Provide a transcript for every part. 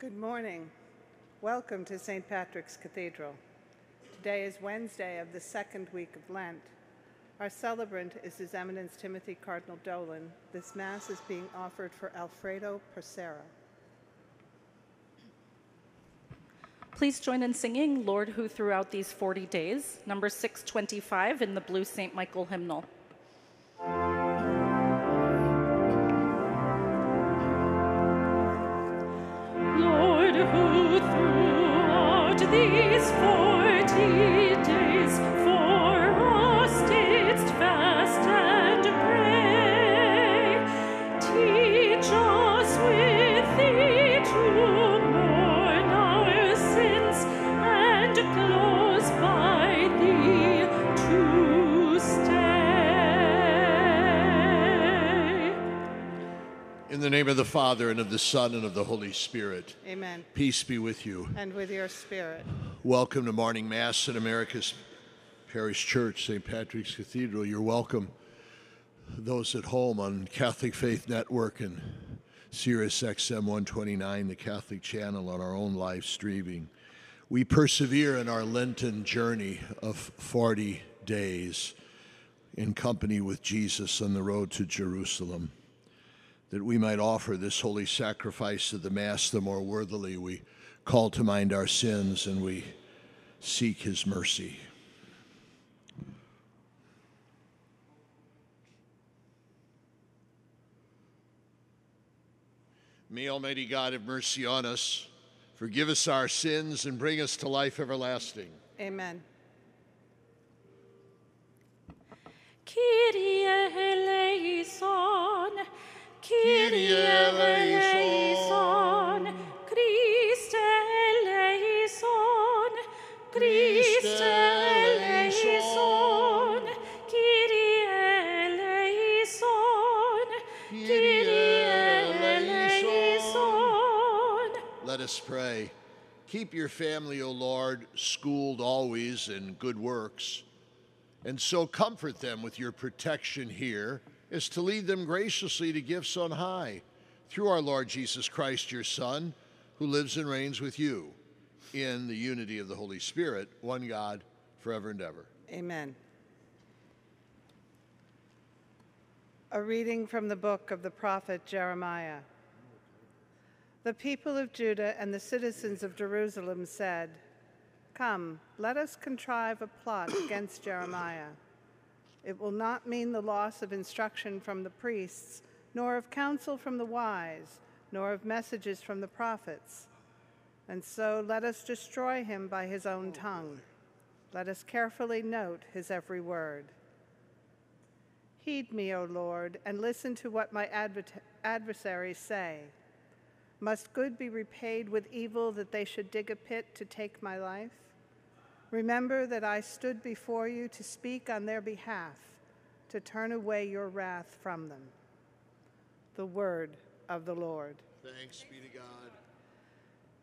Good morning. Welcome to St. Patrick's Cathedral. Today is Wednesday of the second week of Lent. Our celebrant is His Eminence Timothy Cardinal Dolan. This Mass is being offered for Alfredo Procera. Please join in singing Lord Who Throughout These 40 Days, number 625 in the Blue St. Michael hymnal. Who throughout these forty Father, and of the Son, and of the Holy Spirit, Amen. peace be with you. And with your spirit. Welcome to morning Mass at America's Parish Church, St. Patrick's Cathedral. You're welcome. Those at home on Catholic Faith Network and Sirius XM 129, the Catholic channel, on our own live streaming. We persevere in our Lenten journey of 40 days in company with Jesus on the road to Jerusalem. That we might offer this holy sacrifice of the Mass the more worthily. We call to mind our sins and we seek His mercy. May Almighty God have mercy on us, forgive us our sins, and bring us to life everlasting. Amen. Kyrie eleison, Kyrie eleison, Christe eleison, Christe eleison, Kyrie eleison, Kyrie eleison. Let us pray. Keep your family, O Lord, schooled always in good works, and so comfort them with your protection here as to lead them graciously to gifts on high through our Lord Jesus Christ, your Son, who lives and reigns with you in the unity of the Holy Spirit, one God, forever and ever. Amen. A reading from the book of the prophet Jeremiah. The people of Judah and the citizens of Jerusalem said, Come, let us contrive a plot against Jeremiah. It will not mean the loss of instruction from the priests, nor of counsel from the wise, nor of messages from the prophets. And so let us destroy him by his own oh, tongue. Let us carefully note his every word. Heed me, O Lord, and listen to what my adver- adversaries say. Must good be repaid with evil that they should dig a pit to take my life? Remember that I stood before you to speak on their behalf, to turn away your wrath from them. The word of the Lord. Thanks be to God.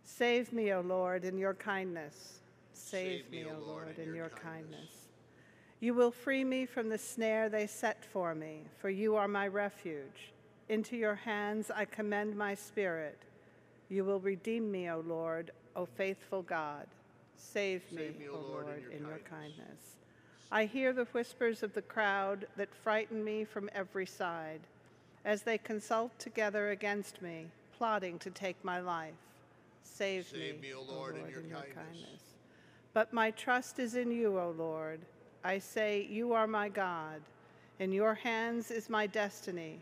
Save me, O Lord, in your kindness. Save, Save me, O Lord, Lord, in in your your kindness. kindness. You will free me from the snare they set for me, for you are my refuge. Into your hands I commend my spirit. You will redeem me, O Lord, O faithful God. Save me, Save me, O Lord, Lord, in in your your kindness. kindness. I hear the whispers of the crowd that frighten me from every side, as they consult together against me, plotting to take my life. Save, Save me, O Lord, in your kindness. But my trust is in you, O Lord. I say, You are my God. In your hands is my destiny.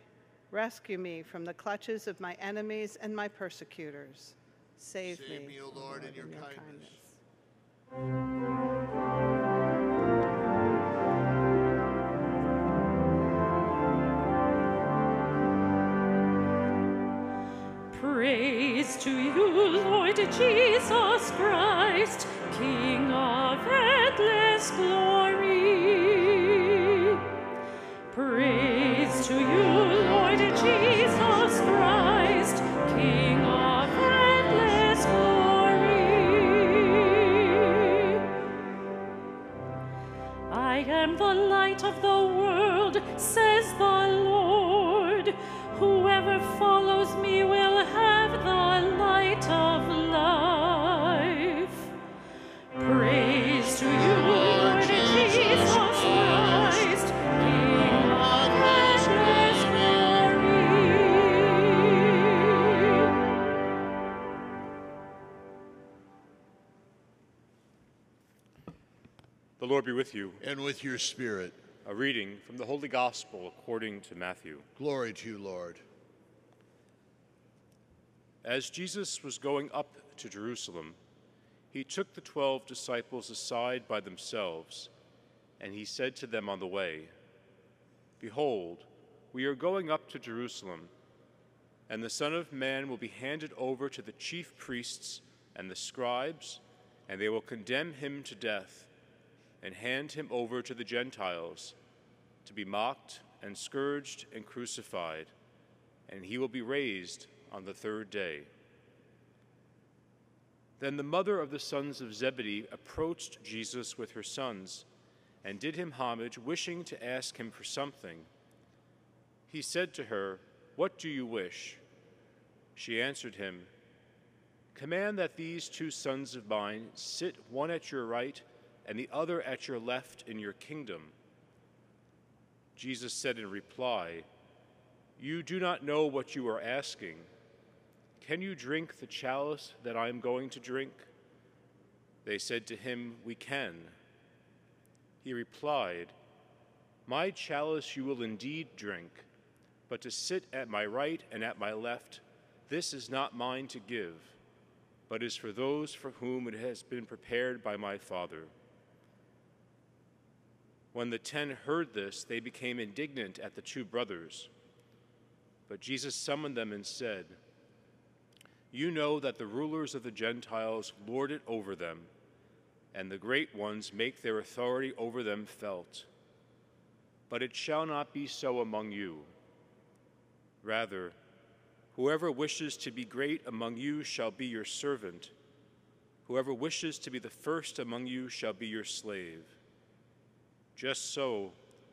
Rescue me from the clutches of my enemies and my persecutors. Save, Save me, O Lord, in your kindness. kindness. Praise to you, Lord Jesus Christ, King of endless glory. Whoever follows me will have the light of life. Praise to you, Lord Jesus Christ, King of endless glory. The Lord be with you. And with your spirit. A reading from the Holy Gospel according to Matthew. Glory to you, Lord. As Jesus was going up to Jerusalem, he took the twelve disciples aside by themselves, and he said to them on the way, Behold, we are going up to Jerusalem, and the Son of Man will be handed over to the chief priests and the scribes, and they will condemn him to death and hand him over to the Gentiles to be mocked and scourged and crucified, and he will be raised on the third day. Then the mother of the sons of Zebedee approached Jesus with her sons and did him homage, wishing to ask him for something. He said to her, What do you wish? She answered him, Command that these two sons of mine sit one at your right and the other at your left in your kingdom. Jesus said in reply, You do not know what you are asking. Can you drink the chalice that I am going to drink? They said to him, We can. He replied, My chalice you will indeed drink, but to sit at my right and at my left, this is not mine to give, but is for those for whom it has been prepared by my Father. When the ten heard this, they became indignant at the two brothers. But Jesus summoned them and said, You know that the rulers of the Gentiles lord it over them, and the great ones make their authority over them felt. But it shall not be so among you. Rather, whoever wishes to be great among you shall be your servant. Whoever wishes to be the first among you shall be your slave. Just so,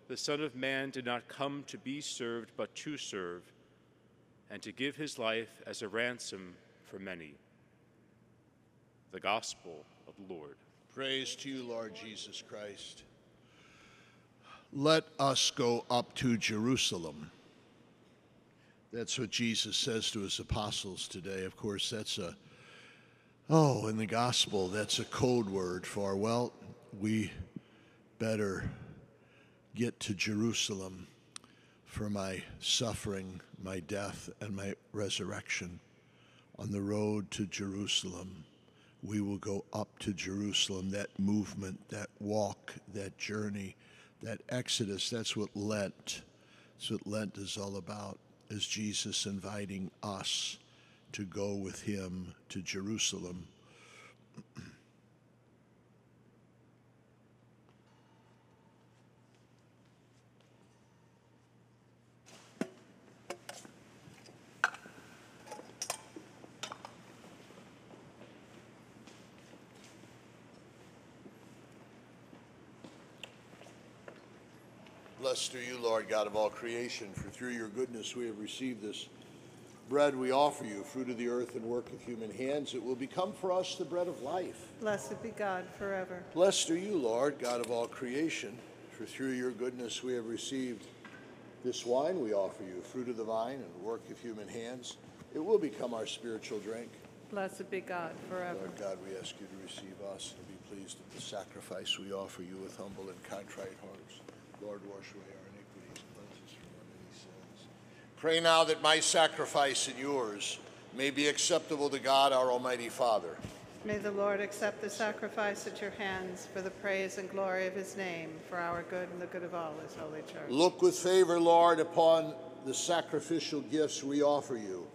the Son of Man did not come to be served, but to serve, and to give his life as a ransom for many. The Gospel of the Lord. Praise to you, Lord Jesus Christ. Let us go up to Jerusalem. That's what Jesus says to his apostles today. Of course, that's a, oh, in the gospel, that's a code word for, well, we better get to Jerusalem for my suffering, my death, and my resurrection. On the road to Jerusalem, we will go up to Jerusalem. That movement, that walk, that journey, that exodus, that's what Lent, that's what Lent is all about, is Jesus inviting us to go with him to Jerusalem. Blessed are you, Lord God of all creation, for through your goodness we have received this bread we offer you, fruit of the earth and work of human hands. It will become for us the bread of life. Blessed be God forever. Blessed are you, Lord, God of all creation, for through your goodness we have received this wine we offer you, fruit of the vine and work of human hands. It will become our spiritual drink. Blessed be God forever. Lord God, we ask you to receive us and be pleased with the sacrifice we offer you with humble and contrite hearts. Lord, wash away our iniquities and cleanse us from our many sins. Pray now that my sacrifice and yours may be acceptable to God, our Almighty Father. May the Lord accept the sacrifice at your hands for the praise and glory of his name, for our good and the good of all his holy church. Look with favor, Lord, upon the sacrificial gifts we offer you,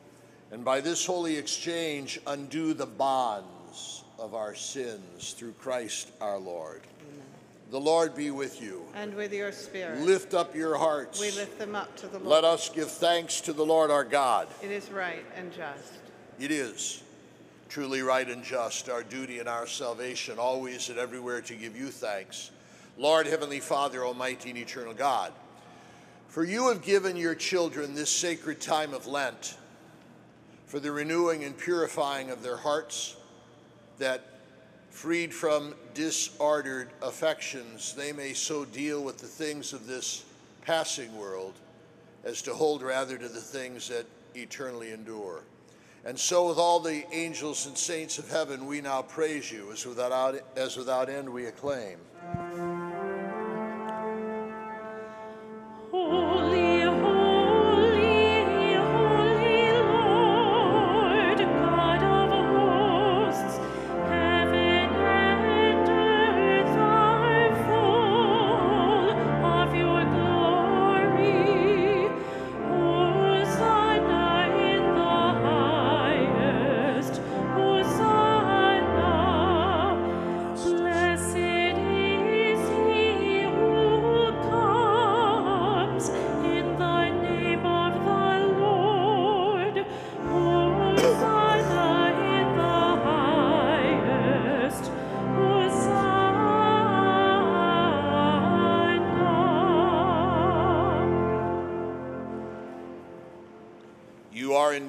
and by this holy exchange undo the bonds of our sins through Christ our Lord. The Lord be with you. And with your spirit. Lift up your hearts. We lift them up to the Lord. Let us give thanks to the Lord our God. It is right and just. It is truly right and just, our duty and our salvation, always and everywhere to give you thanks. Lord, Heavenly Father, Almighty and Eternal God, For you have given your children this sacred time of Lent for the renewing and purifying of their hearts, that freed from disordered affections, they may so deal with the things of this passing world as to hold rather to the things that eternally endure. And so, with all the angels and saints of heaven, we now praise you, as without, as without end we acclaim.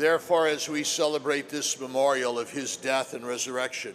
Therefore, as we celebrate this memorial of his death and resurrection,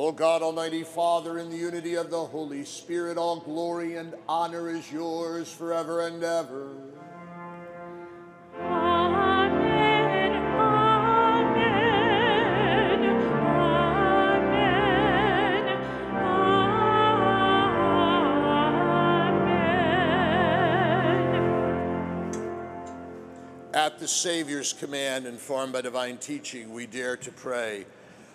O God, Almighty Father, in the unity of the Holy Spirit, all glory and honor is yours forever and ever. Amen. Amen. Amen. Amen. At the Savior's command, informed by divine teaching, we dare to pray.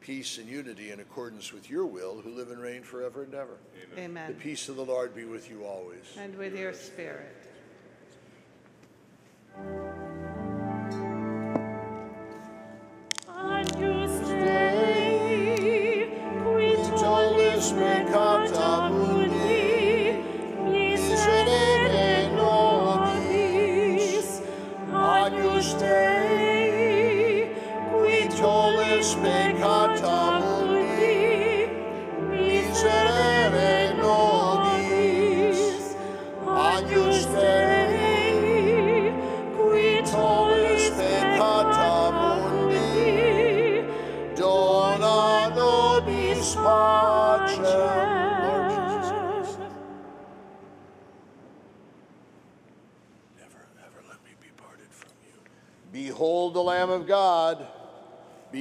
peace and unity in accordance with your will, who live and reign forever and ever. Amen. The peace of the Lord be with you always. And with your spirit. Agnus Dei, qui tollis peccata mundi, miserere nobis. Agnus Dei, qui tollis peccata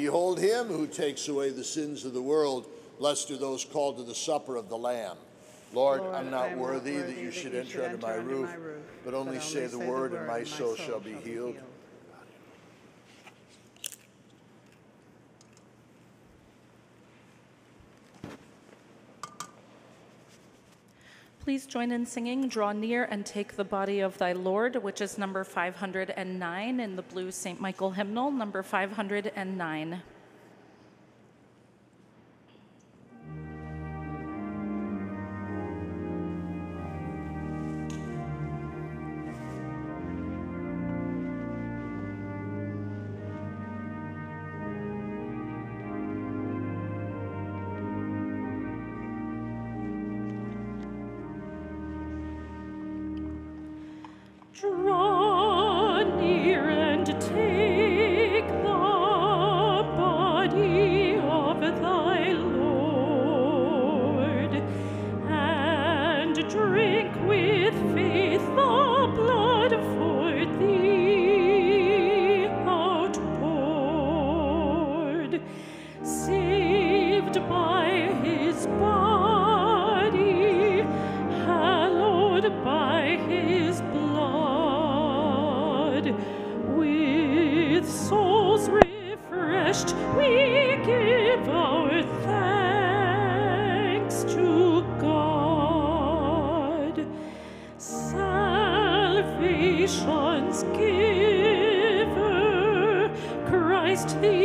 Behold him who takes away the sins of the world. Blessed are those called to the supper of the Lamb. Lord, Lord, I'm not am worthy that you should enter under my roof, but only say the word, and my soul shall be healed. Please join in singing Draw Near and Take the Body of Thy Lord, which is number 509 in the blue St. Michael hymnal, number 509. Draw near and take giver, Christ the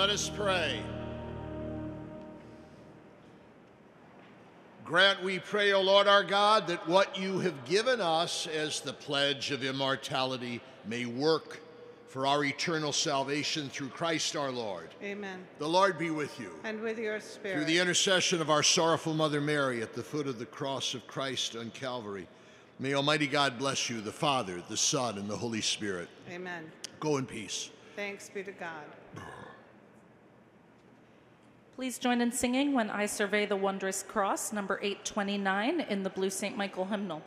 Let us pray. Grant, we pray, O Lord our God, that what you have given us as the pledge of immortality may work for our eternal salvation through Christ our Lord. Amen. The Lord be with you. And with your spirit. Through the intercession of our sorrowful Mother Mary at the foot of the cross of Christ on Calvary, may Almighty God bless you, the Father, the Son, and the Holy Spirit. Amen. Go in peace. Thanks be to God. Please join in singing When I Survey the Wondrous Cross, number 829, in the Blue St. Michael hymnal.